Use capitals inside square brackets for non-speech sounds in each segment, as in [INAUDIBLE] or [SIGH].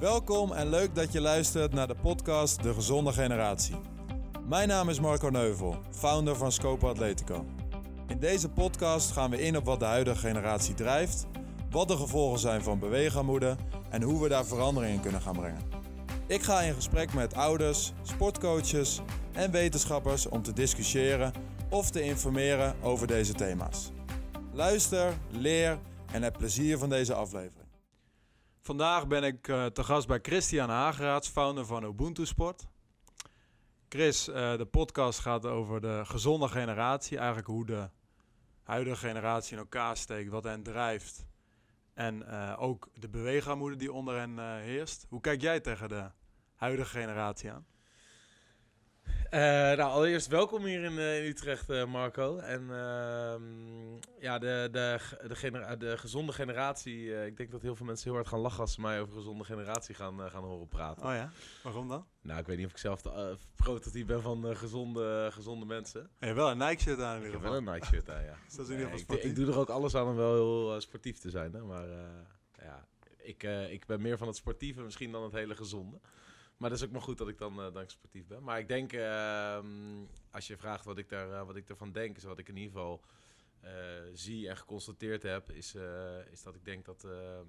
Welkom en leuk dat je luistert naar de podcast De Gezonde Generatie. Mijn naam is Marco Neuvel, founder van Scope Atletico. In deze podcast gaan we in op wat de huidige generatie drijft, wat de gevolgen zijn van beweegarmoede en hoe we daar verandering in kunnen gaan brengen. Ik ga in gesprek met ouders, sportcoaches en wetenschappers om te discussiëren of te informeren over deze thema's. Luister, leer en heb plezier van deze aflevering. Vandaag ben ik uh, te gast bij Christian Hageraats, founder van Ubuntu Sport. Chris, uh, de podcast gaat over de gezonde generatie. Eigenlijk hoe de huidige generatie in elkaar steekt, wat hen drijft. En uh, ook de beweegarmoede die onder hen heerst. Hoe kijk jij tegen de huidige generatie aan? Uh, nou, allereerst welkom hier in, uh, in Utrecht, uh, Marco. En ehm, ja, de, de, de, de gezonde generatie. ik denk dat heel veel mensen heel hard gaan lachen als ze mij over gezonde generatie gaan, gaan horen praten. Oh ja? Waarom dan? Nou, ik weet niet of ik zelf de prototype ben van gezonde, gezonde mensen. Je hebt wel een Nike-shirt aan in ieder geval. Ik heb wel een Nike-shirt aan, ja. dus [LAUGHS] dat is in ieder geval ik, ik, doe er ook alles aan om wel heel sportief te zijn, hè. Maar ja, ik, ik ben meer van het sportieve misschien dan het hele gezonde. Maar dat is ook maar goed dat ik dan, uh, sportief ben. Maar ik denk, uh, als je vraagt wat ik, daar, uh, wat ik ervan denk, is wat ik in ieder geval eh, zie en geconstateerd heb, is, is dat ik denk dat ehm,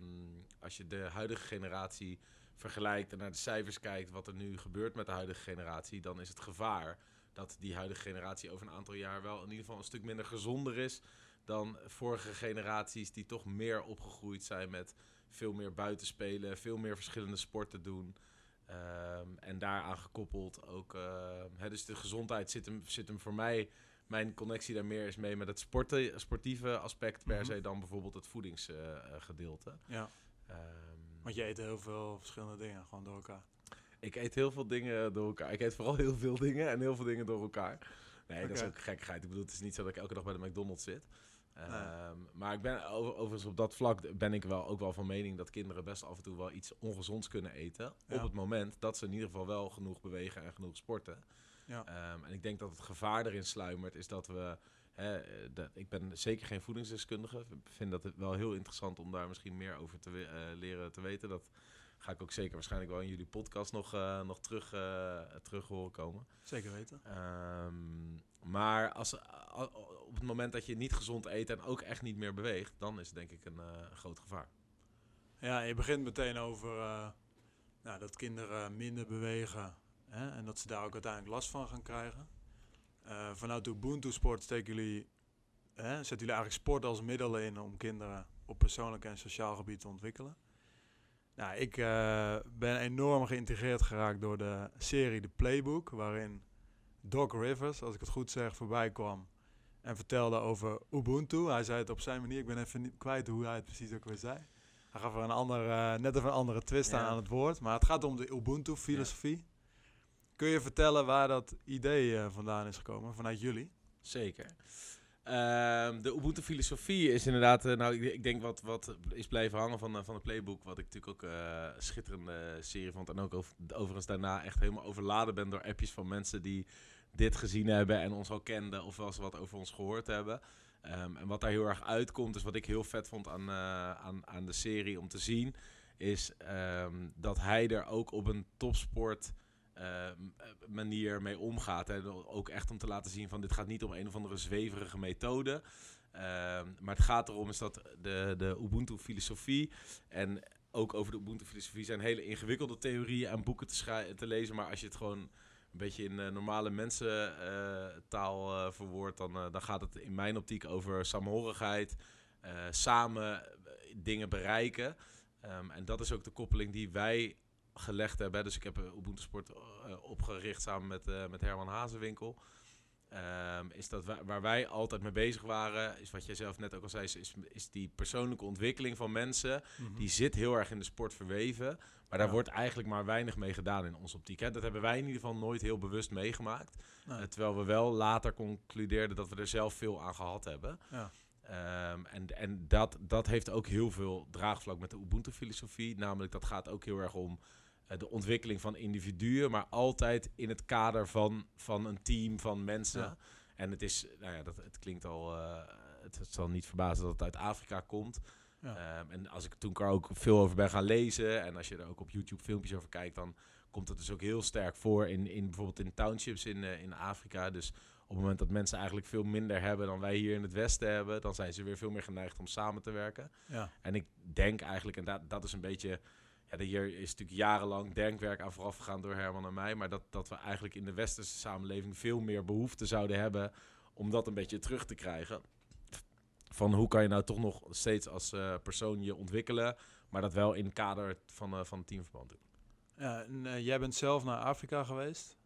als je de huidige generatie vergelijkt en naar de cijfers kijkt, wat er nu gebeurt met de huidige generatie, dan is het gevaar dat die huidige generatie over een aantal jaar wel in ieder geval een stuk minder gezonder is dan vorige generaties die toch meer opgegroeid zijn met veel meer buitenspelen, veel meer verschillende sporten doen. Um, en daaraan gekoppeld ook, uh, hè, dus de gezondheid zit hem, zit hem voor mij, mijn connectie daar meer is mee met het sporten, sportieve aspect per mm se dan bijvoorbeeld het voedingsgedeelte. Ja. Um, Want je eet heel veel verschillende dingen gewoon door elkaar. Ik eet heel veel dingen door elkaar. Ik eet vooral heel veel dingen en heel veel dingen door elkaar. Nee, okay. dat is ook gekkigheid. Ik bedoel, het is niet zo dat ik elke dag bij de McDonald's zit. Um, maar ik ben overigens op dat vlak ben ik wel ook wel van mening dat kinderen best af en toe wel iets ongezonds kunnen eten. Ja. Op het moment dat ze in ieder geval wel genoeg bewegen en genoeg sporten. Ja. Um, en ik denk dat het gevaar erin sluimert is dat we. Hè, dat, ik ben zeker geen voedingsdeskundige. Ik vind dat het wel heel interessant om daar misschien meer over te uh, leren te weten. Dat ga ik ook zeker waarschijnlijk wel in jullie podcast nog, uh, nog terug, uh, terug horen komen. Zeker weten. Um, maar als, op het moment dat je niet gezond eet en ook echt niet meer beweegt, dan is het denk ik een uh, groot gevaar. Ja, je begint meteen over uh, nou, dat kinderen minder bewegen hè, en dat ze daar ook uiteindelijk last van gaan krijgen. Uh, vanuit Ubuntu Sport steken jullie, hè, zetten jullie eigenlijk sport als middel in om kinderen op persoonlijk en sociaal gebied te ontwikkelen. Nou, ik ben enorm geïntegreerd geraakt door de serie The Playbook, waarin Doc Rivers, als ik het goed zeg, voorbij kwam. En vertelde over Ubuntu. Hij zei het op zijn manier. Ik ben even niet kwijt hoe hij het precies ook weer zei. Hij gaf er een andere, uh, net even een andere twist ja. aan aan het woord. Maar het gaat om de Ubuntu-filosofie. Ja. Kun je vertellen waar dat idee uh, vandaan is gekomen, vanuit jullie? Zeker. Uh, de Ubuntu-filosofie is inderdaad, uh, nou, ik, ik, denk wat, wat is blijven hangen van, van het playbook. Wat ik natuurlijk ook een schitterende serie vond. En ook over, overigens daarna echt helemaal overladen ben door appjes van mensen die dit gezien hebben en ons al kenden of wel eens wat over ons gehoord hebben. Um, en wat daar heel erg uitkomt, is wat ik heel vet vond aan, uh, aan, aan de serie om te zien, is um, dat hij er ook op een topsport uh, manier mee omgaat. Hè. Ook echt om te laten zien van dit gaat niet om een of andere zweverige methode. Um, maar het gaat erom is dat de, de Ubuntu filosofie en ook over de Ubuntu filosofie zijn hele ingewikkelde theorieën en boeken te, te lezen. Maar als je het gewoon een beetje in uh, normale mensentaal uh, uh, verwoord, dan, dan gaat het in mijn optiek over samenhorigheid, samen dingen bereiken. Um, en dat is ook de koppeling die wij gelegd hebben. Dus ik heb Ubuntu Sport opgericht samen met, met Herman Hazenwinkel. Um, is dat waar, waar wij altijd mee bezig waren, is wat jij zelf net ook al zei, is, is die persoonlijke ontwikkeling van mensen. Mm -hmm. Die zit heel erg in de sport verweven. Maar daar ja. wordt eigenlijk maar weinig mee gedaan in onze optiek. Hè. Dat hebben wij in ieder geval nooit heel bewust meegemaakt. Nee. Uh, terwijl we wel later concludeerden dat we er zelf veel aan gehad hebben. Ja. Um, en en dat, dat heeft ook heel veel draagvlak met de Ubuntu-filosofie. Namelijk, dat gaat ook heel erg om de ontwikkeling van individuen, maar altijd in het kader van, van een team van mensen. Ja. En het is, nou ja, dat, het klinkt al, uh, het, het, zal niet verbazen dat het uit Afrika komt. Ja. Ehm, en als ik toen er ook veel over ben gaan lezen en als je er ook op YouTube filmpjes over kijkt, dan komt het dus ook heel sterk voor in, in bijvoorbeeld in townships in, uh, in Afrika. Dus op het moment dat mensen eigenlijk veel minder hebben dan wij hier in het Westen hebben, dan zijn ze weer veel meer geneigd om samen te werken. Ja. En ik denk eigenlijk, en dat, dat is een beetje. Ja, hier is natuurlijk jarenlang denkwerk aan vooraf gegaan door Herman en mij. Maar dat, dat we eigenlijk in de westerse samenleving veel meer behoefte zouden hebben om dat een beetje terug te krijgen. Van hoe kan je nou toch nog steeds als uh, persoon je ontwikkelen, maar dat wel in het kader van, uh, van teamverband doen. Uh, jij bent zelf naar Afrika geweest,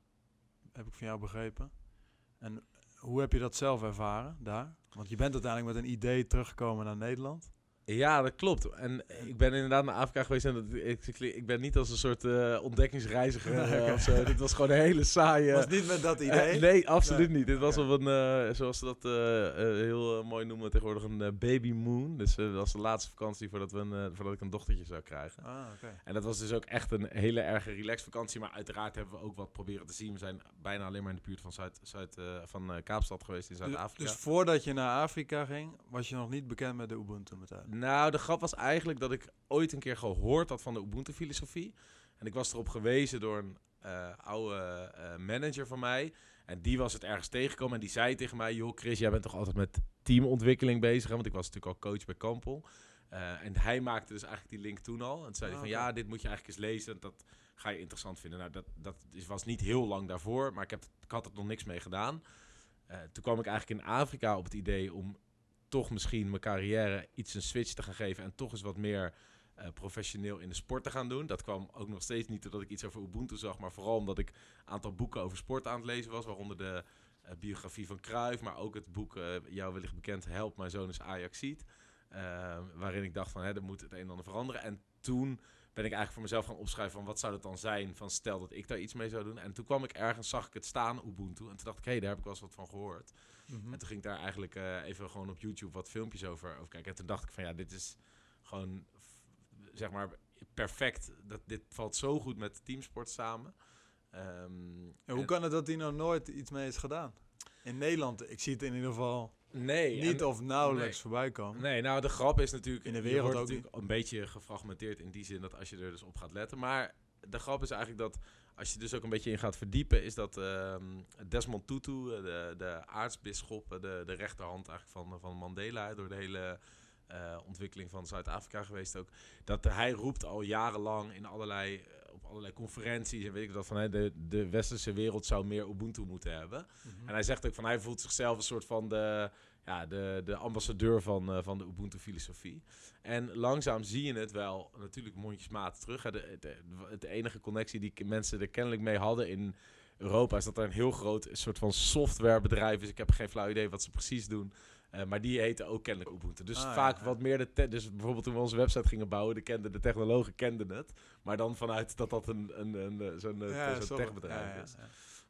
heb ik van jou begrepen. En hoe heb je dat zelf ervaren daar? Want je bent uiteindelijk met een idee teruggekomen naar Nederland. Ja, dat klopt. En ik ben inderdaad naar Afrika geweest en dat, ik, ik ben niet als een soort uh, ontdekkingsreiziger [LAUGHS] uh, of zo. Dit was gewoon een hele saaie... was niet met dat idee? Uh, [LAUGHS] nee, absoluut niet. Dit was op een, zoals ze dat heel mooi noemen tegenwoordig, een baby moon. Dus dat was de laatste vakantie voordat, we een, voordat ik een dochtertje zou krijgen. Ah, okay. En dat was dus ook echt een hele erge relax vakantie. Maar uiteraard hebben we ook wat proberen te zien. We zijn bijna alleen maar in de buurt van, Zuid, Zuid, van Kaapstad geweest in Zuid-Afrika. Dus, dus voordat je naar Afrika ging, was je nog niet bekend met de Ubuntu-methode? Nou, de grap was eigenlijk dat ik ooit een keer gehoord had van de Ubuntu-filosofie. En ik was erop gewezen door een uh, oude uh, manager van mij. En die was het ergens tegengekomen en die zei tegen mij... joh Chris, jij bent toch altijd met teamontwikkeling bezig? Hè? Want ik was natuurlijk al coach bij Kampel. Uh, en hij maakte dus eigenlijk die link toen al. En toen zei hij van, ja, dit moet je eigenlijk eens lezen. Dat ga je interessant vinden. Nou, dat, dat was niet heel lang daarvoor, maar ik, heb, ik had er nog niks mee gedaan. toen kwam ik eigenlijk in Afrika op het idee om toch misschien mijn carrière iets een switch te gaan geven en toch eens wat meer uh, professioneel in de sport te gaan doen. Dat kwam ook nog steeds niet doordat ik iets over Ubuntu zag, maar vooral omdat ik een aantal boeken over sport aan het lezen was, waaronder de uh, biografie van Cruijff, maar ook het boek, uh, jou wellicht bekend, Help, mijn zoon is Ajaxiet. waarin ik dacht van, hè, er moet het een en ander veranderen. En toen ben ik eigenlijk voor mezelf gaan opschrijven van wat zou het dan zijn van stel dat ik daar iets mee zou doen. En toen kwam ik ergens, zag ik het staan, Ubuntu. En toen dacht ik, hé, hey, daar heb ik wel eens wat van gehoord. Mhm. En toen ging ik daar eigenlijk uh, even gewoon op YouTube wat filmpjes over, over kijken. En toen dacht ik van ja, dit is gewoon zeg maar perfect. Dat, dit valt zo goed met teamsport samen. Um, hoe kan het dat hij nou nooit iets mee is gedaan? In Nederland, ik zie het in ieder geval nee, niet of nauwelijks nee. voorbij komen. Nee, nou de grap is natuurlijk... In de wereld ook natuurlijk een beetje gefragmenteerd in die zin dat als je er dus op gaat letten. Maar de grap is eigenlijk dat als je dus ook een beetje in gaat verdiepen, is dat uh, Desmond Tutu, de, de aartsbisschop, de, de rechterhand eigenlijk van, van Mandela, door de hele uh, ontwikkeling van Zuid-Afrika geweest ook, dat hij roept al jarenlang in allerlei, op allerlei conferenties en weet ik dat van, hè, de, de westerse wereld zou meer Ubuntu moeten hebben. Mm -hmm. En hij zegt ook van, hij voelt zichzelf een soort van de ja, de, de ambassadeur van, uh, van de Ubuntu-filosofie. En langzaam zie je het wel, natuurlijk mondjesmaat terug. De, de, de, enige connectie die mensen er kennelijk mee hadden in Europa... is dat er een heel groot soort van softwarebedrijf is. Ik heb geen flauw idee wat ze precies doen. Uh, maar die heten ook kennelijk Ubuntu. Dus ah, vaak wat meer de... Dus bijvoorbeeld toen we onze website gingen bouwen... De, kende, de technologen kenden het. Maar dan vanuit dat dat een, een, een, zo'n ja, zo techbedrijf is.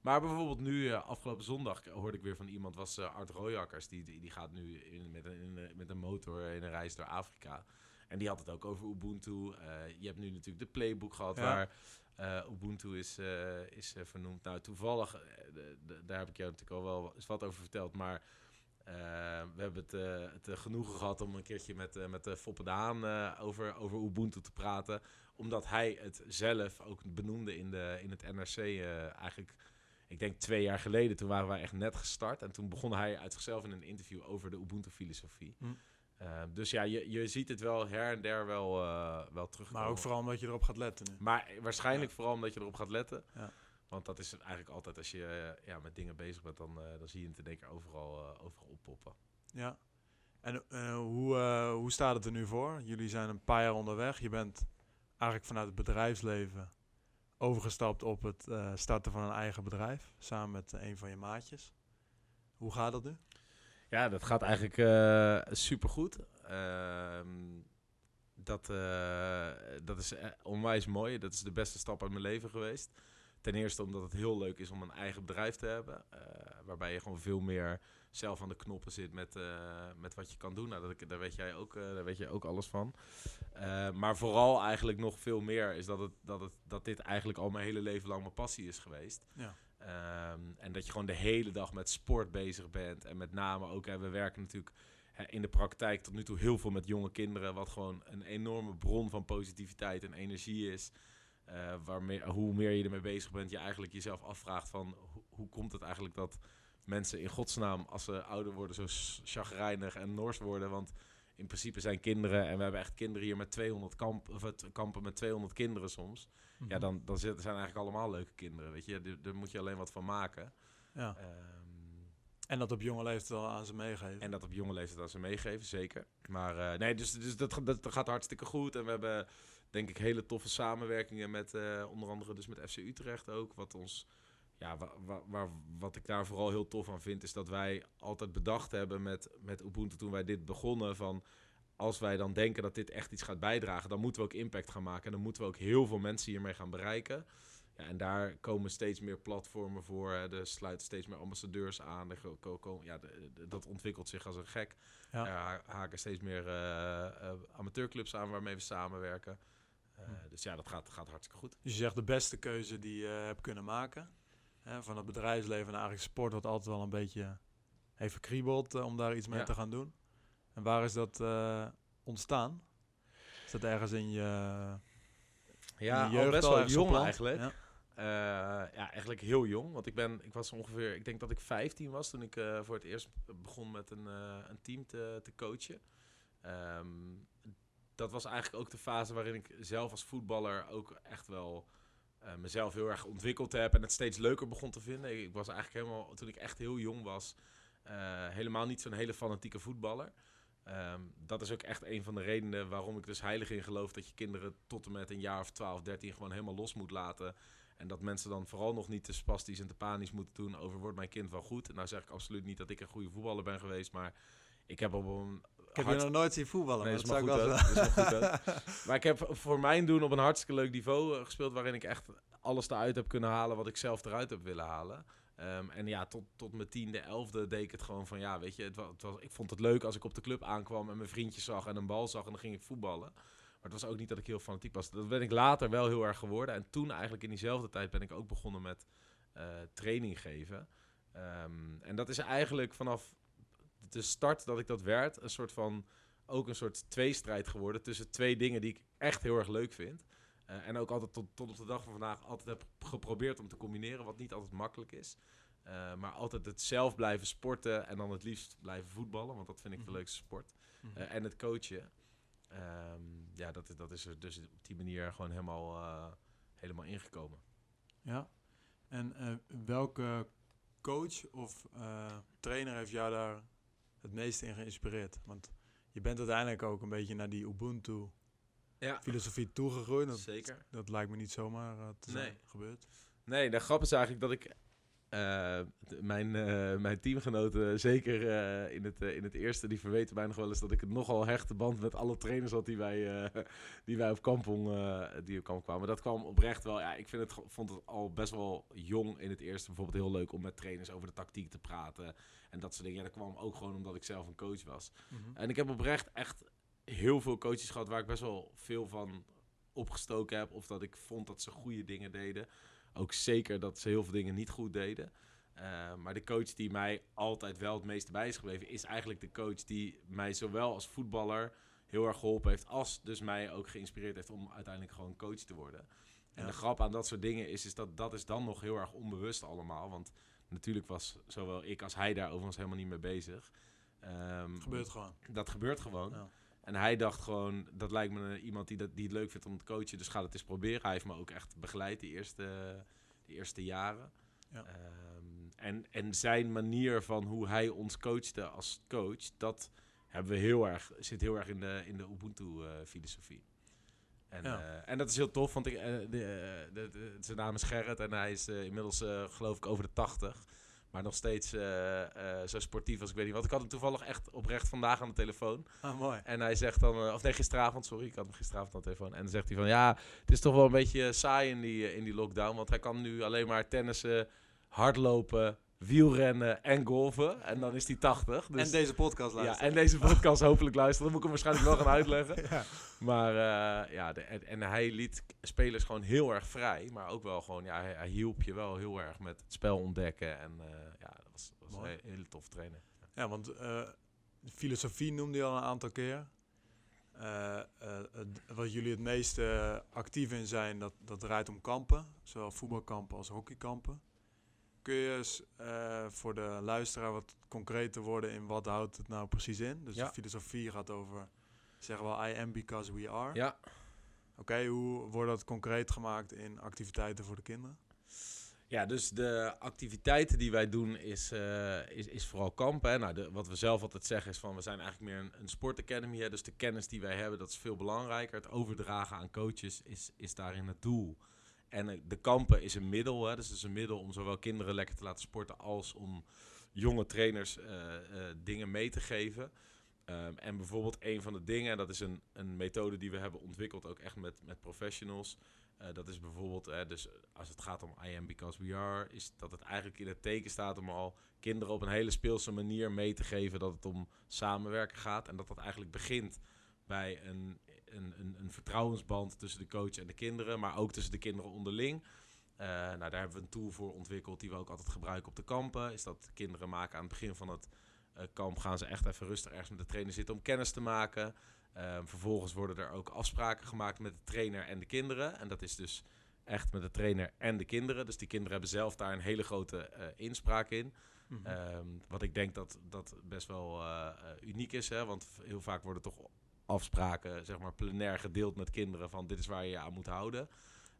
Maar bijvoorbeeld nu, uh, afgelopen zondag, hoorde ik weer van iemand, was uh, Art Royakkers. Die, die, die, gaat nu in, met, een, met een motor in een reis door Afrika. En die had het ook over Ubuntu. Uh, je hebt nu natuurlijk de playbook gehad waar Ubuntu is, is vernoemd. Nou, toevallig, de, de, daar heb ik jou natuurlijk al wel eens wat over verteld. Maar we hebben het, het genoegen gehad om een keertje met, met uh, Foppe de Haan over, over Ubuntu te praten. Omdat hij het zelf ook benoemde in, de, in het NRC eigenlijk ik denk twee jaar geleden, toen waren wij echt net gestart. En toen begon hij uit zichzelf in een interview over de Ubuntu-filosofie. Hm. Uh, dus ja, je, je ziet het wel her en der wel, uh, wel terug. Maar ook vooral omdat je erop gaat letten. Nu. Maar waarschijnlijk vooral omdat je erop gaat letten. Ja. Want dat is het eigenlijk altijd als je uh, ja, met dingen bezig bent, dan, dan zie je het in één keer overal, overal oppoppen. Ja. En hoe, hoe staat het er nu voor? Jullie zijn een paar jaar onderweg. Je bent eigenlijk vanuit het bedrijfsleven overgestapt op het uh, starten van een eigen bedrijf. Samen met een van je maatjes. Hoe gaat dat nu? Ja, dat gaat eigenlijk uh, supergoed. Uh, dat, dat is onwijs mooi. Dat is de beste stap uit mijn leven geweest. Ten eerste omdat het heel leuk is om een eigen bedrijf te hebben. waarbij je gewoon veel meer zelf aan de knoppen zit met, uh, met wat je kan doen. Nou, dat, daar, weet jij ook, uh, daar weet jij ook alles van. Maar vooral eigenlijk nog veel meer is dat, het, dat, het, dat dit eigenlijk al mijn hele leven lang mijn passie is geweest. Ja. Um, en dat je gewoon de hele dag met sport bezig bent. En met name ook, hè, we werken natuurlijk hè, in de praktijk tot nu toe heel veel met jonge kinderen, wat gewoon een enorme bron van positiviteit en energie is. Uh, waarmee, hoe meer je ermee bezig bent, je eigenlijk jezelf afvraagt van hoe, hoe komt het eigenlijk dat mensen in godsnaam, als ze ouder worden, zo chagrijnig en nors worden. Want in principe zijn kinderen, en we hebben echt kinderen hier met 200 kamp, of het, kampen met 200 kinderen soms. Ja, Mhm. dan, dan zijn eigenlijk allemaal leuke kinderen, weet je. Daar- moet je alleen wat van maken. Ja. Ehm, En dat op jonge leeftijd al aan ze meegeven. en dat op jonge leeftijd aan ze meegeven, zeker. Maar eh, nee, dus, dus dat, dat gaat hartstikke goed. En we hebben denk ik hele toffe samenwerkingen met eh, onder andere dus met FC Utrecht ook. Wat ons, ja, wa, wa- waar, wat ik daar vooral heel tof aan vind, is dat wij altijd bedacht hebben met, met Ubuntu toen wij dit begonnen van als wij dan denken dat dit echt iets gaat bijdragen, dan moeten we ook impact gaan maken. En dan moeten we ook heel veel mensen hiermee gaan bereiken. Ja, en daar komen steeds meer platformen voor. Er sluiten steeds meer ambassadeurs aan. Ja, de- de- dat ontwikkelt zich als een gek. Ja. Er ha- haken steeds meer eh, eh, amateurclubs aan waarmee we samenwerken. Eh, Hm. Dus ja, dat gaat, gaat hartstikke goed. Dus je zegt de beste keuze die je hebt kunnen maken. Hè, van het bedrijfsleven naar eigenlijk sport, wat altijd wel een beetje heeft gekriebeld eh, om daar iets mee Ja. te gaan doen. En waar is dat eh, ontstaan? Is dat ergens in je, Ja, in je al best wel jong eigenlijk. Ja. Ja, eigenlijk heel jong. Want ik, ben, ik was ongeveer, ik denk dat ik 15 was toen ik voor het eerst begon met een, een team te, te coachen. Ehm, dat was eigenlijk ook de fase waarin ik zelf als voetballer ook echt wel eh, mezelf heel erg ontwikkeld heb en het steeds leuker begon te vinden. Ik was eigenlijk helemaal, toen ik echt heel jong was, eh, helemaal niet zo'n hele fanatieke voetballer. Ehm, dat is ook echt een van de redenen waarom ik dus heilig in geloof dat je kinderen tot en met een jaar of 12, 13 gewoon helemaal los moet laten. En dat mensen dan vooral nog niet te spastisch en te panisch moeten doen over wordt mijn kind wel goed. Nou zeg ik absoluut niet dat ik een goede voetballer ben geweest, maar ik heb op een Ik heb je nog nooit zien voetballen. Nee, maar is dat maar zou ik goed wel maar goed [LAUGHS] Maar ik heb voor mijn doen op een hartstikke leuk niveau eh, gespeeld, waarin ik echt alles eruit heb kunnen halen wat ik zelf eruit heb willen halen. Ehm, en ja, tot, tot mijn tiende, elfde deed ik het gewoon van, ja, weet je, het was, het was, ik vond het leuk als ik op de club aankwam en mijn vriendjes zag en een bal zag en dan ging ik voetballen. Maar het was ook niet dat ik heel fanatiek was. Dat ben ik later wel heel erg geworden. En toen eigenlijk in diezelfde tijd ben ik ook begonnen met eh, training geven. Ehm, en dat is eigenlijk vanaf de start dat ik dat werd, een soort van, ook een soort tweestrijd geworden tussen twee dingen die ik echt heel erg leuk vind. Eh, en ook altijd tot, tot op de dag van vandaag altijd heb geprobeerd om te combineren, wat niet altijd makkelijk is. Eh, maar altijd het zelf blijven sporten en dan het liefst blijven voetballen, want dat vind ik de Mhm. leukste sport. Mhm. Eh, en het coachen. Ehm, ja, dat, is- dat is er dus op die manier gewoon helemaal, helemaal ingekomen. Ja. En welke coach of trainer heeft jou daar het meest in geïnspireerd? Want je bent uiteindelijk ook een beetje naar die Ubuntu Ja, filosofie toegegroeid. Dat, zeker. dat lijkt me niet zomaar eh, te zijn Nee. gebeurd. Nee, de grap is eigenlijk dat ik eh, mijn, eh, mijn teamgenoten, zeker in, het, in het eerste, die verweten mij nog wel eens dat ik een nogal hechte band met alle trainers had die wij, [LAUGHS] die wij op kampong, die op kamp kwamen. Dat kwam oprecht wel, ja, ik vind het, vond het al best wel jong in het eerste bijvoorbeeld heel leuk om met trainers over de tactiek te praten. En dat soort dingen. Ja, dat kwam ook gewoon omdat ik zelf een coach was. En ik heb oprecht echt heel veel coaches gehad waar ik best wel veel van opgestoken heb. Of dat ik vond dat ze goede dingen deden. Ook zeker dat ze heel veel dingen niet goed deden. Eh, maar de coach die mij altijd wel het meeste bij is gebleven, is eigenlijk de coach die mij zowel als voetballer heel erg geholpen heeft, als dus mij ook geïnspireerd heeft om uiteindelijk gewoon coach te worden. En Ja. de grap aan dat soort dingen is, is dat dat is dan nog heel erg onbewust allemaal. Want natuurlijk was zowel ik als hij daar overigens helemaal niet mee bezig. Ehm, Gebeurt gewoon. dat gebeurt gewoon. Ja. En hij dacht gewoon, dat lijkt me iemand die, dat, die het leuk vindt om te coachen, dus ga het eens proberen. Hij heeft me ook echt begeleid die eerste, die eerste jaren. Ja. Ehm, en, en zijn manier van hoe hij ons coachte als coach, dat hebben we heel erg, zit heel erg in de, in de Ubuntu-filosofie. En, Ja. eh, en dat is heel tof, want ik, eh, de, eh, de, de- zijn naam is Gerrit en hij is inmiddels, geloof ik, over de 80. Maar nog steeds zo sportief als ik weet niet wat. Ik had hem toevallig echt oprecht vandaag aan de telefoon. Ah, mooi. En hij zegt dan, of nee, gisteravond, sorry, ik had hem gisteravond aan de telefoon. En dan zegt hij van, ja, het is toch wel een beetje saai in die, in die lockdown. Want hij kan nu alleen maar tennissen, hardlopen, wielrennen en golven. En dan is hij 80. Dus, en deze podcast ja, luisteren. en deze podcast hopelijk luisteren. Dat moet ik hem waarschijnlijk wel gaan uitleggen. [LAUGHS] Ja. Maar eh, ja, de, en, en hij liet spelers gewoon heel erg vrij. Maar ook wel gewoon, ja, hij, hij hielp je wel heel erg met het spel ontdekken. En eh, ja, dat was, was een hele, tof trainer. Ja, want eh, filosofie noemde je al een aantal keer. Wat jullie het meest actief in zijn, dat, dat draait om kampen. Zowel voetbalkampen als hockeykampen. Kun je eens eh, voor de luisteraar wat concreter worden in wat houdt het nou precies in? Dus Ja. de filosofie gaat over, zeggen we, I am because we are. Ja, Oké, hoe wordt dat concreet gemaakt in activiteiten voor de kinderen? Ja, dus de activiteiten die wij doen is, eh, is, is vooral kampen. Hè. Nou, de, wat we zelf altijd zeggen is van we zijn eigenlijk meer een, een sportacademy. Hè. Dus de kennis die wij hebben, dat is veel belangrijker. Het overdragen aan coaches is, is daarin het doel. En eh, de kampen is een middel. Hè. Dus het is een middel om zowel kinderen lekker te laten sporten als om jonge trainers eh, eh, dingen mee te geven. Ehm, en bijvoorbeeld een van de dingen, en dat is een, een methode die we hebben ontwikkeld, ook echt met, met professionals. Dat is bijvoorbeeld, eh, dus als het gaat om I am because we are, is dat het eigenlijk in het teken staat om al kinderen op een hele speelse manier mee te geven dat het om samenwerken gaat. En dat dat eigenlijk begint bij een, een, een, een vertrouwensband tussen de coach en de kinderen, maar ook tussen de kinderen onderling. Eh, nou, daar hebben we een tool voor ontwikkeld die we ook altijd gebruiken op de kampen. Is dat kinderen maken aan het begin van het eh, kamp gaan ze echt even rustig ergens met de trainer zitten om kennis te maken. Ehm, vervolgens worden er ook afspraken gemaakt met de trainer en de kinderen. En dat is dus echt met de trainer en de kinderen. Dus die kinderen hebben zelf daar een hele grote eh, inspraak in. Mhm. Ehm, wat ik denk dat dat best wel uniek is. Hè? Want heel vaak worden toch afspraken, zeg maar, plenair gedeeld met kinderen van dit is waar je je aan moet houden.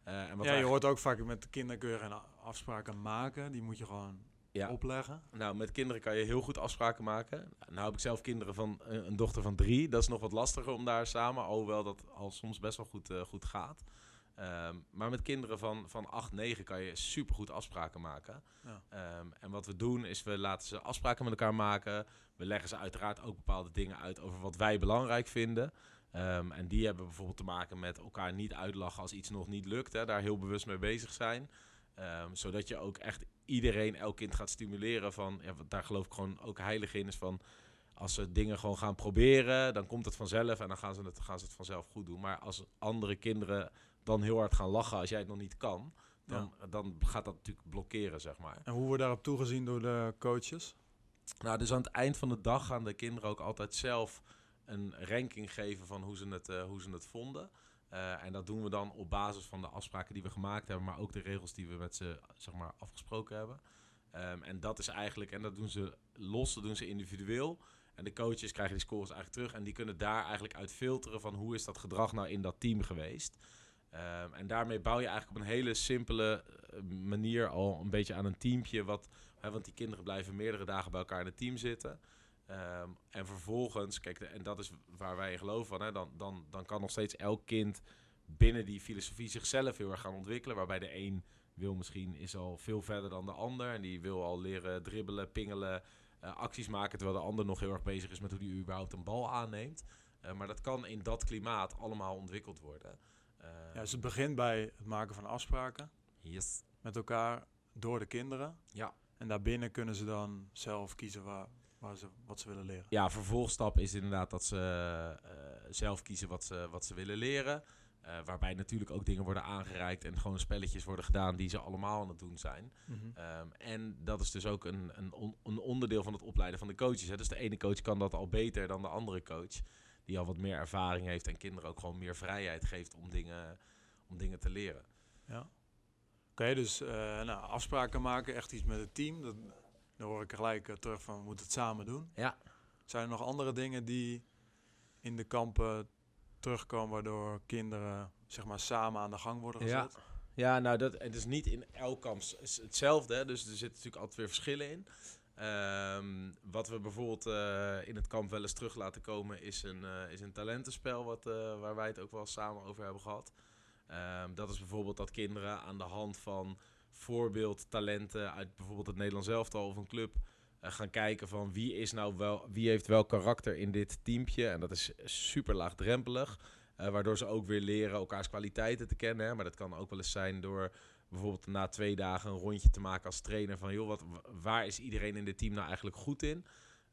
Eh, en wat ja, je hoort ook vaak met de kinderen kun je geen a- afspraken maken. Die moet je gewoon Ja. opleggen. Nou, met kinderen kan je heel goed afspraken maken. Nou heb ik zelf kinderen van eh, een dochter van drie. Dat is nog wat lastiger om daar samen, alhoewel dat al soms best wel goed, eh, goed gaat. Ehm, maar met kinderen van, van 8, 9 kan je supergoed afspraken maken. Ja. Ehm, en wat we doen is we laten ze afspraken met elkaar maken. We leggen ze uiteraard ook bepaalde dingen uit over wat wij belangrijk vinden. Ehm, en die hebben bijvoorbeeld te maken met elkaar niet uitlachen als iets nog niet lukt. Hè, daar heel bewust mee bezig zijn. Zodat je ook echt iedereen, elk kind gaat stimuleren van, ja, daar geloof ik gewoon ook heilig in, is van als ze dingen gewoon gaan proberen, dan komt het vanzelf en dan gaan ze het, gaan ze het vanzelf goed doen. Maar als andere kinderen dan heel hard gaan lachen als jij het nog niet kan, dan, dan gaat dat natuurlijk blokkeren, zeg maar. En hoe wordt daarop toegezien door de coaches? Nou, dus aan het eind van de dag gaan de kinderen ook altijd zelf een ranking geven van hoe ze het, eh, hoe ze het vonden. Eh, en dat doen we dan op basis van de afspraken die we gemaakt hebben, maar ook de regels die we met ze zeg maar, afgesproken hebben. Ehm, en dat is eigenlijk, en dat doen ze los, dat doen ze individueel. En de coaches krijgen die scores eigenlijk terug en die kunnen daar eigenlijk uit filteren van hoe is dat gedrag nou in dat team geweest. Ehm, en daarmee bouw je eigenlijk op een hele simpele eh, manier al een beetje aan een teampje. Wat, hè, want die kinderen blijven meerdere dagen bij elkaar in het team zitten. Ehm, en vervolgens, kijk, en dat is waar wij in geloven van, hè, dan, dan, dan kan nog steeds elk kind binnen die filosofie zichzelf heel erg gaan ontwikkelen. Waarbij de een wil misschien is al veel verder dan de ander. En die wil al leren dribbelen, pingelen, eh, acties maken. Terwijl de ander nog heel erg bezig is met hoe die überhaupt een bal aanneemt. Eh, maar dat kan in dat klimaat allemaal ontwikkeld worden. Eh, Ja, dus het begint bij het maken van afspraken yes. met elkaar door de kinderen. Ja. En daarbinnen kunnen ze dan zelf kiezen waar, waar ze, wat ze willen leren. Ja, vervolgstap is inderdaad dat ze eh, zelf kiezen wat ze, wat ze willen leren. Eh, waarbij natuurlijk ook dingen worden aangereikt en gewoon spelletjes worden gedaan die ze allemaal aan het doen zijn. Ehm, en dat is dus ook een, een, on- een onderdeel van het opleiden van de coaches. Hè. Dus de ene coach kan dat al beter dan de andere coach. Die al wat meer ervaring heeft en kinderen ook gewoon meer vrijheid geeft om dingen, om dingen te leren. Ja. Oké, dus eh, nou, afspraken maken, echt iets met het team. Dat, dan hoor ik gelijk eh, terug van, we moeten het samen doen. Ja. Zijn er nog andere dingen die in de kampen terugkomen, waardoor kinderen zeg maar samen aan de gang worden Ja. gezet? Ja, nou, dat, het is niet in elk kamp hetzelfde. Hè? Dus er zitten natuurlijk altijd weer verschillen in. Ehm, wat we bijvoorbeeld eh, in het kamp wel eens terug laten komen, is een, eh, is een talentenspel wat, eh, waar wij het ook wel samen over hebben gehad. Ehm, dat is bijvoorbeeld dat kinderen aan de hand van voorbeeldtalenten uit bijvoorbeeld het Nederlands elftal of een club gaan kijken van wie is nou wel, wie heeft wel karakter in dit teampje. En dat is super laagdrempelig. Waardoor ze ook weer leren elkaars kwaliteiten te kennen. Hè. Maar dat kan ook wel eens zijn door bijvoorbeeld na twee dagen een rondje te maken als trainer. Van joh, wat, wa- waar is iedereen in dit team nou eigenlijk goed in?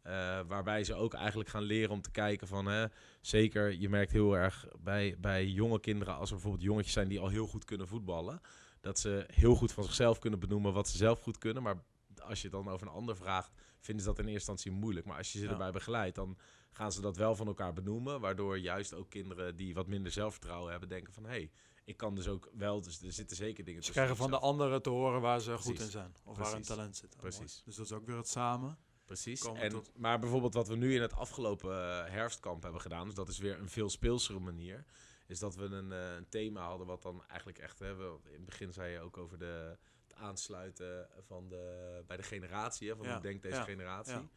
Eh, waarbij ze ook eigenlijk gaan leren om te kijken van... Hè, zeker, je merkt heel erg bij, bij jonge kinderen... als er bijvoorbeeld jongetjes zijn die al heel goed kunnen voetballen... dat ze heel goed van zichzelf kunnen benoemen wat ze zelf goed kunnen... maar als je het dan over een ander vraagt, vinden ze dat in eerste instantie moeilijk. Maar als je ze Ja. erbij begeleidt, dan gaan ze dat wel van elkaar benoemen. Waardoor juist ook kinderen die wat minder zelfvertrouwen hebben, denken van... hé, hey, ik kan dus ook wel, dus er zitten zeker dingen Ze tussen krijgen van de anderen te horen waar ze goed in zijn. Of waar hun talent zit. Oh. Precies. Dus dat is ook weer het samen. Precies. En, tot- Maar bijvoorbeeld wat we nu in het afgelopen eh, herfstkamp hebben gedaan, dus dat is weer een veel speelsere manier, is dat we een, eh, een thema hadden wat dan eigenlijk echt, hè, we, in het begin zei je ook over de, het aansluiten van de, bij de generatie, hè, van Ja, hoe denkt deze ja, generatie. ja.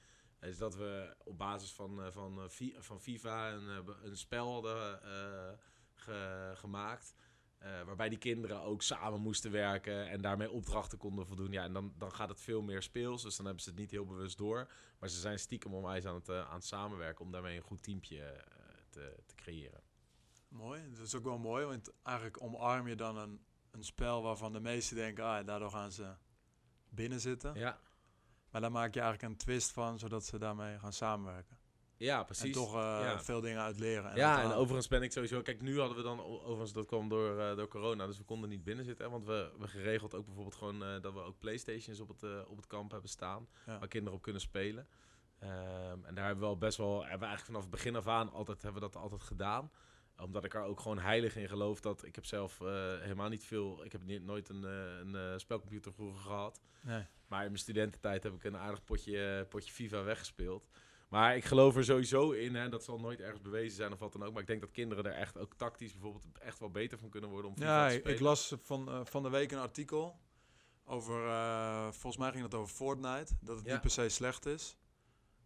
Is dat we op basis van, eh, van, van FIFA een, een spel hadden ge- gemaakt. Eh, waarbij die kinderen ook samen moesten werken en daarmee opdrachten konden voldoen. Ja, en dan, dan gaat het veel meer speels. Dus dan hebben ze het niet heel bewust door. Maar ze zijn stiekem onwijs aan het, eh, aan het samenwerken om daarmee een goed teampje eh, te, te creëren. Mooi. Dat is ook wel mooi, want eigenlijk omarm je dan een, een spel waarvan de meesten denken, ah, daardoor gaan ze binnen zitten. Ja, Maar dan maak je eigenlijk een twist van, zodat ze daarmee gaan samenwerken. Ja En precies. toch eh, ja. veel dingen uit leren. En ja, en overigens ben ik sowieso... Kijk, nu hadden we dan... Overigens, dat kwam door, eh, door corona, dus we konden niet binnen zitten. hè, Want we, we geregeld ook bijvoorbeeld gewoon... eh, dat we ook Playstations op het, op het kamp hebben staan. Waar kinderen op kunnen spelen. Ehm, en daar hebben we wel best wel... Hebben we eigenlijk vanaf het begin af aan altijd, hebben we dat altijd gedaan. Omdat ik er ook gewoon heilig in geloof dat... Ik heb zelf helemaal niet veel... Ik heb niet, nooit een, een spelcomputer vroeger gehad. Nee. Maar in mijn studententijd heb ik een aardig potje, potje FIFA weggespeeld. Maar ik geloof er sowieso in, hè, dat zal nooit ergens bewezen zijn of wat dan ook. Maar ik denk dat kinderen er echt ook tactisch bijvoorbeeld echt wel beter van kunnen worden om Ja, te ik, las van, eh, van de week een artikel over, eh, volgens mij ging het over Fortnite, dat het Ja. niet per se slecht is.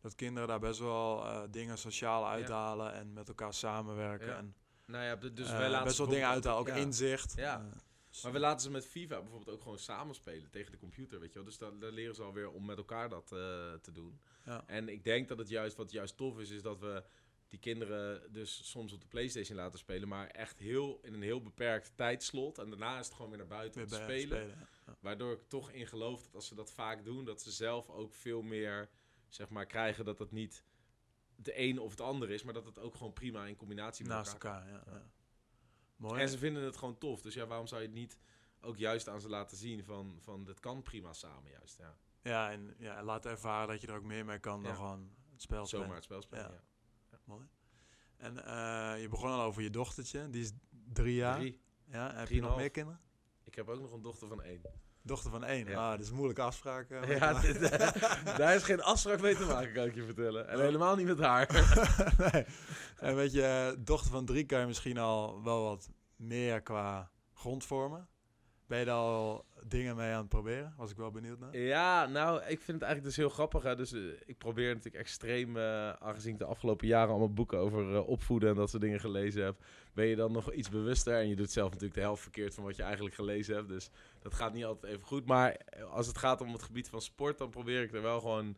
Dat kinderen daar best wel eh, dingen sociaal uithalen en met elkaar samenwerken. Ja. En nou ja, dus wij laten best wel dingen uithalen, ook ja. inzicht. Ja. Maar we laten ze met FIFA bijvoorbeeld ook gewoon samen spelen tegen de computer, weet je wel. Dus daar, daar leren ze alweer om met elkaar dat eh, te doen. Ja. En ik denk dat het juist, wat juist tof is, is dat we die kinderen dus soms op de Playstation laten spelen, maar echt heel in een heel beperkt tijdslot. En daarna is het gewoon weer naar buiten weer om te spelen. ja. Waardoor ik toch in geloof dat als ze dat vaak doen, dat ze zelf ook veel meer zeg maar, krijgen dat het niet de een of het ander is, maar dat het ook gewoon prima in combinatie met Naast elkaar. elkaar, ja. Ja. Mooi. En ze vinden het gewoon tof. Dus ja, waarom zou je het niet ook juist aan ze laten zien van, van dit kan prima samen juist. Ja. Ja, en ja, laat ervaren dat je er ook meer mee kan dan Ja. gewoon het spel spelen. Zomaar het spel spelen. Ja. Ja. Mooi. En eh, je begon al over je dochtertje, die is drie jaar. Drie. Ja, heb je nog meer kinderen? Ik heb ook nog een dochter van één. Dochter van één. Ja. Ah, dat is een moeilijke afspraak. eh, Ja, [LAUGHS] daar is geen afspraak mee te maken, kan ik je vertellen. En helemaal niet met haar. [LAUGHS] nee. En weet je, dochter van drie kan je misschien al wel wat meer qua grondvormen. Ben je al dingen mee aan het proberen? Was ik wel benieuwd naar. Ja, nou, ik vind het eigenlijk dus heel grappig. Hè. Dus eh, ik probeer natuurlijk extreem, eh, aangezien ik de afgelopen jaren allemaal boeken over eh, opvoeden en dat soort dingen gelezen heb, ben je dan nog iets bewuster. En je doet zelf natuurlijk de helft verkeerd van wat je eigenlijk gelezen hebt. Dus dat gaat niet altijd even goed. Maar als het gaat om het gebied van sport, dan probeer ik er wel gewoon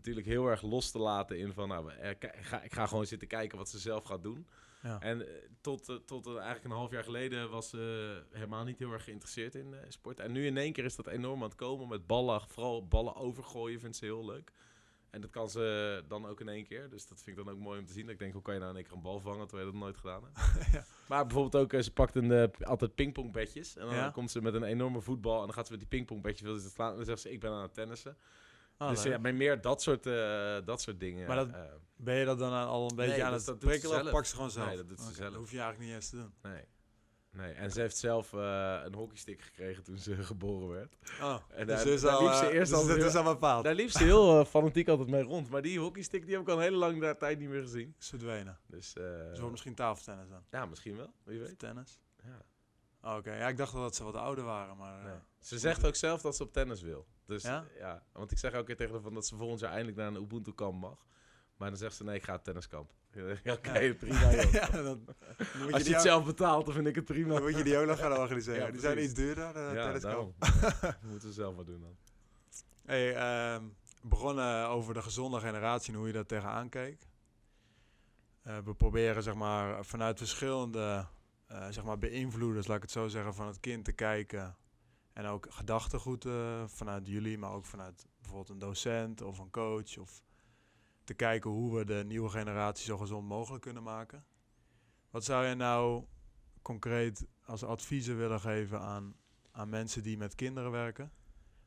natuurlijk heel erg los te laten in van, nou, eh, ik ga, ik ga gewoon zitten kijken wat ze zelf gaat doen. Ja. En eh, tot, eh, tot eigenlijk een half jaar geleden was ze helemaal niet heel erg geïnteresseerd in sport. En nu in één keer is dat enorm aan het komen met ballen. Vooral ballen overgooien vindt ze heel leuk. En dat kan ze dan ook in één keer. Dus dat vind ik dan ook mooi om te zien. Dat Ik denk, hoe kan je nou in één keer een bal vangen terwijl je dat nooit gedaan hebt? [LAUGHS] Ja. Maar bijvoorbeeld ook, ze pakt een, eh, altijd pingpongbedjes. En dan Ja. komt ze met een enorme voetbal. En dan gaat ze met die pingpongbedjes wil ze slaan. En dan zegt ze, ik ben aan het tennissen. Ah, dus leuk. ja, bij meer dat soort, eh, dat soort dingen. Maar dat- eh, Ben je dat dan al een beetje Nee, aan dat- het prikkelen of pak ze gewoon zelf? Nee, dat doet ze Oké, zelf. Dat hoef je eigenlijk niet eens te doen. Nee. Nee, en ze heeft zelf eh, een hockeystick gekregen toen ze [LAUGHS] geboren werd. Oh, En dus daar- is daar al, liep ze eerst dus al dat heel- is al bepaald. Daar liep ze heel fanatiek altijd mee rond. Maar die hockeystick die heb ik al een hele lange tijd niet meer gezien. Is verdwenen. Dus wordt misschien tafeltennis dan. ja, misschien wel. Wie weet. tennis. Oké, ja, ik dacht wel dat ze wat ouder waren, maar... eh, nee. Ze zegt ook zelf dat ze op tennis wil. Dus Ja? ja? want ik zeg elke keer tegen haar van dat ze volgend jaar eindelijk naar een Ubuntu-kamp mag. Maar dan zegt ze nee, ik ga op tenniskamp. [LAUGHS] Ja, Oké, Ja. [LAUGHS] prima joh. [LAUGHS] ja, dan, dan moet Als je het ook- zelf betaalt, dan vind ik het prima. Dan moet je die ook nog gaan organiseren. Ja, die zijn iets duurder, de ja, tenniskamp. moeten we zelf maar doen dan. Hey, ehm, begonnen over de gezonde generatie en hoe je daar tegenaan keek. Eh, we proberen zeg maar, vanuit verschillende eh, zeg maar, beïnvloeders, laat ik het zo zeggen, van het kind te kijken. En ook gedachtegoed eh, vanuit jullie, maar ook vanuit bijvoorbeeld een docent of een coach. Of te kijken hoe we de nieuwe generatie zo gezond mogelijk kunnen maken. Wat zou je nou concreet als adviezen willen geven aan, aan mensen die met kinderen werken?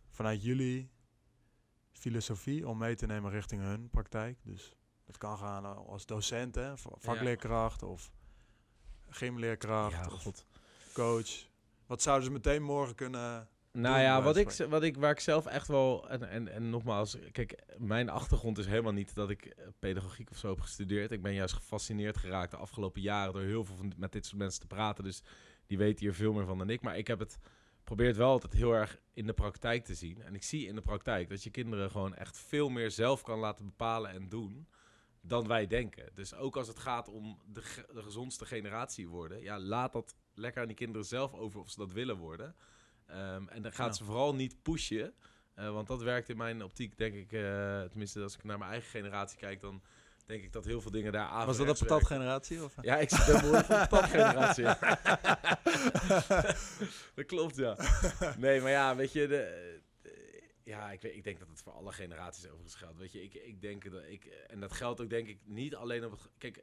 Vanuit jullie filosofie om mee te nemen richting hun praktijk. Dus dat kan gaan als docent, hè, va- vakleerkracht of gymleerkracht Ja, of god. coach. Wat zouden ze meteen morgen kunnen... Nou doen, ja, wat ik, wat ik, waar ik zelf echt wel... En, en, en nogmaals, kijk, mijn achtergrond is helemaal niet dat ik eh, pedagogiek of zo heb gestudeerd. Ik ben juist gefascineerd geraakt de afgelopen jaren door heel veel van, met dit soort mensen te praten. Dus die weten hier veel meer van dan ik. Maar ik heb het probeert wel altijd heel erg in de praktijk te zien. En ik zie in de praktijk dat je kinderen gewoon echt veel meer zelf kan laten bepalen en doen dan wij denken. Dus ook als het gaat om de, ge- de gezondste generatie worden, ja, laat dat lekker aan die kinderen zelf over of ze dat willen worden. Ehm, en dan gaat Ja. ze vooral niet pushen. eh, want dat werkt in mijn optiek, denk ik, eh, tenminste als ik naar mijn eigen generatie kijk, dan denk ik dat heel veel dingen daar aan. Was dat de patatgeneratie? Of? Ja, ik zit behoorlijk van de patatgeneratie. [LAUGHS] dat klopt, ja. Nee, maar ja, weet je, de- ja, ik, weet, ik denk dat het voor alle generaties overigens geldt. Weet je, ik, ik denk dat ik, en dat geldt ook denk ik niet alleen op het, kijk,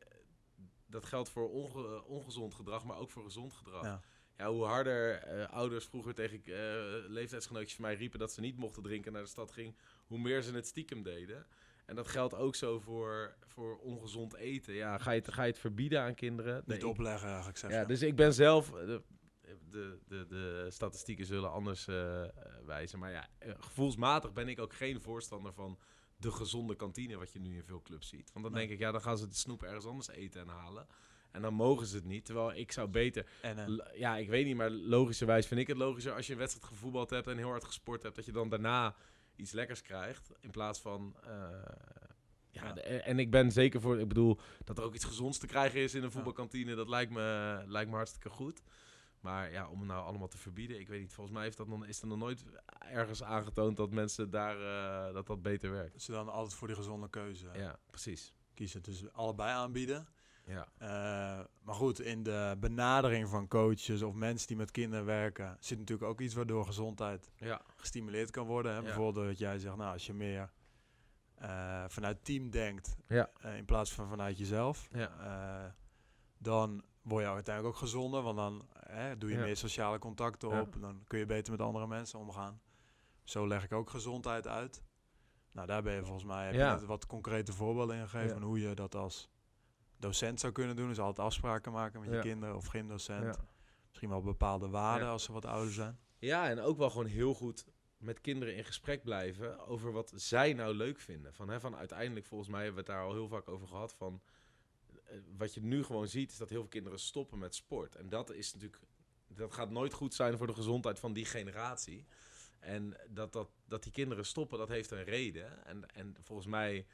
dat geldt voor onge- ongezond gedrag, maar ook voor gezond gedrag. Ja. Ja, hoe harder eh, ouders vroeger tegen eh, leeftijdsgenootjes van mij riepen dat ze niet mochten drinken naar de stad ging, hoe meer ze het stiekem deden. En dat geldt ook zo voor, voor ongezond eten. Ja, ga je het, ga je het verbieden aan kinderen? Niet Nee, ik- opleggen eigenlijk, zeg ja, dus ik ben zelf. De, de, de, statistieken zullen anders eh, wijzen. Maar ja, eh, gevoelsmatig ben ik ook geen voorstander van de gezonde kantine, wat je nu in veel clubs ziet. Want dan Nee. denk ik, ja, dan gaan ze de snoep ergens anders eten en halen. En dan mogen ze het niet. Terwijl ik zou beter. En, eh, Ja, ik weet niet, maar logischerwijs vind ik het logischer als je een wedstrijd gevoetbald hebt en heel hard gesport hebt, dat je dan daarna iets lekkers krijgt. In plaats van. ja, Ja. de- en ik ben zeker voor. Ik bedoel, dat er ook iets gezonds te krijgen is in een voetbalkantine, dat lijkt me, lijkt me hartstikke goed. Maar ja, om het nou allemaal te verbieden, ik weet niet. Volgens mij heeft dat nog, is er nog nooit ergens aangetoond dat mensen daar eh, dat dat beter werkt. ze dan altijd voor die gezonde keuze Ja, precies. kiezen. Dus allebei aanbieden. Ja, Eh, maar goed, in de benadering van coaches of mensen die met kinderen werken, zit natuurlijk ook iets waardoor gezondheid ja, gestimuleerd kan worden. Hè? Ja. Bijvoorbeeld dat jij zegt, nou, als je meer eh, vanuit team denkt Ja. in plaats van vanuit jezelf, Ja. dan word je uiteindelijk ook gezonder, want dan hè, doe je Ja. meer sociale contacten Ja. op, dan kun je beter met andere mensen omgaan. Zo leg ik ook gezondheid uit. Nou, daar ben je volgens mij heb Ja. wat concrete voorbeelden in gegeven van hoe je dat als docent zou kunnen doen. Dus altijd afspraken maken met je kinderen of gymdocent. Misschien wel bepaalde waarden als ze wat ouder zijn. Ja, en ook wel gewoon heel goed met kinderen in gesprek blijven over wat zij nou leuk vinden. Van, hè, van uiteindelijk, volgens mij hebben we het daar al heel vaak over gehad, van wat je nu gewoon ziet, is dat heel veel kinderen stoppen met sport. En dat is natuurlijk, dat gaat nooit goed zijn voor de gezondheid van die generatie. En dat, dat, dat die kinderen stoppen, dat heeft een reden. En, en volgens mij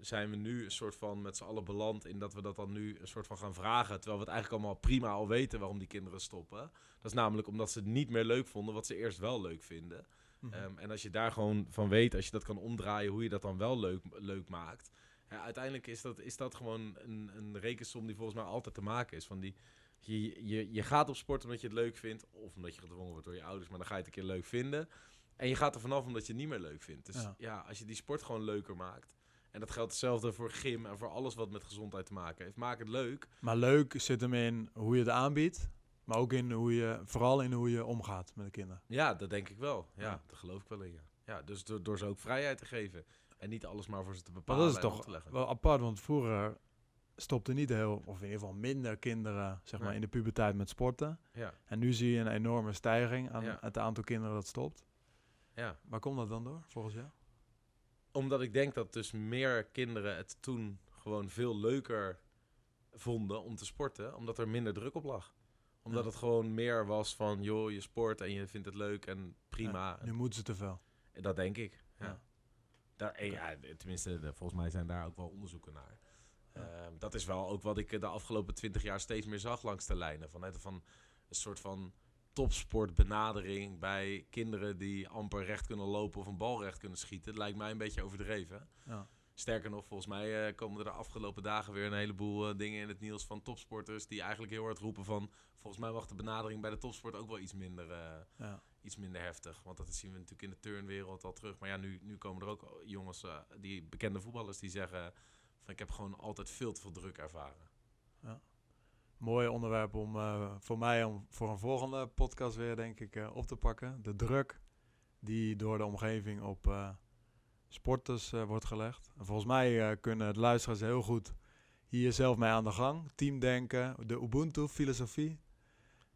zijn we nu een soort van met z'n allen beland in dat we dat dan nu een soort van gaan vragen. Terwijl we het eigenlijk allemaal prima al weten waarom die kinderen stoppen. Dat is namelijk omdat ze het niet meer leuk vonden wat ze eerst wel leuk vinden. Ehm, en als je daar gewoon van weet, als je dat kan omdraaien, hoe je dat dan wel leuk, leuk maakt. Ja, uiteindelijk is dat, is dat gewoon een, een rekensom die volgens mij altijd te maken is. Van die, je, je, je gaat op sport omdat je het leuk vindt, of omdat je gedwongen wordt door je ouders, maar dan ga je het een keer leuk vinden. En je gaat er vanaf omdat je het niet meer leuk vindt. Dus Ja. ja, als je die sport gewoon leuker maakt. En dat geldt hetzelfde voor gym en voor alles wat met gezondheid te maken heeft. Maak het leuk. Maar leuk zit hem in hoe je het aanbiedt, maar ook in hoe je, vooral in hoe je omgaat met de kinderen. Ja, dat denk ik wel. Ja, Ja. daar geloof ik wel in. Ja, ja dus door, door ze ook vrijheid te geven. En niet alles maar voor ze te Maar bepalen dat is toch te leggen. wel apart, want vroeger stopten niet heel, of in ieder geval minder kinderen, zeg maar, Nee. in de puberteit met sporten. Ja, En nu zie je een enorme stijging aan Ja. het aantal kinderen dat stopt. ja. Waar komt dat dan door, volgens jou? Omdat ik denk dat dus meer kinderen het toen gewoon veel leuker vonden om te sporten. Omdat er minder druk op lag. Omdat Ja. het gewoon meer was van, joh, je sport en je vindt het leuk en prima. Ja, nu moeten ze te veel. Dat denk ik. Ja. Daar, en ja, tenminste, volgens mij zijn daar ook wel onderzoeken naar. Ja. Ehm, dat is wel ook wat ik eh, de afgelopen twintig jaar steeds meer zag langs de lijnen. Van, hè, van een soort van topsportbenadering bij kinderen die amper recht kunnen lopen of een bal recht kunnen schieten. Het lijkt mij een beetje overdreven. Ja. Sterker nog, volgens mij eh, komen er de afgelopen dagen weer een heleboel eh, dingen in het nieuws van topsporters die eigenlijk heel hard roepen van volgens mij mag de benadering bij de topsport ook wel iets minder, eh, Ja. Iets minder heftig. Want dat zien we natuurlijk in de turnwereld al terug. Maar ja, nu, nu komen er ook jongens, eh, die bekende voetballers, die zeggen van ik heb gewoon altijd veel te veel druk ervaren. Mooi onderwerp om eh, voor mij om voor een volgende podcast weer, denk ik, eh, op te pakken. De druk die door de omgeving op, sporters wordt gelegd. En volgens mij kunnen de luisteraars heel goed hier zelf mee aan de gang. Teamdenken, de Ubuntu-filosofie.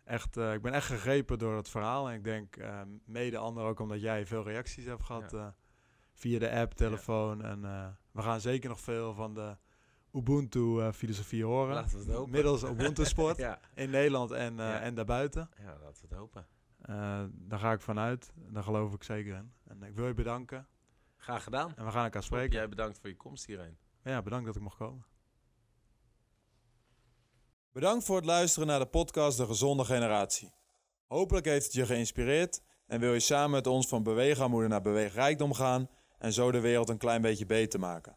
Echt, uh, ik ben echt gegrepen door het verhaal. En ik denk mede andere ook omdat jij veel reacties hebt gehad ja. via de app, telefoon. Ja. En we gaan zeker nog veel van de Ubuntu-filosofie horen. Laten we het hopen. Middels Ubuntu-sport [LAUGHS] ja. in Nederland en, en daarbuiten. Ja, laten we het hopen. daar ga ik vanuit. Daar geloof ik zeker in. En ik wil je bedanken. Graag gedaan. En we gaan elkaar spreken. Jij bedankt voor je komst hierheen. Ja, bedankt dat ik mocht komen. Bedankt voor het luisteren naar de podcast De Gezonde Generatie. Hopelijk heeft het je geïnspireerd en wil je samen met ons van beweegarmoede naar beweegrijkdom gaan en zo de wereld een klein beetje beter maken.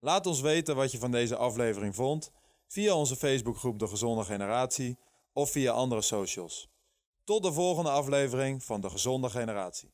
Laat ons weten wat je van deze aflevering vond via onze Facebookgroep De Gezonde Generatie of via andere socials. Tot de volgende aflevering van De Gezonde Generatie.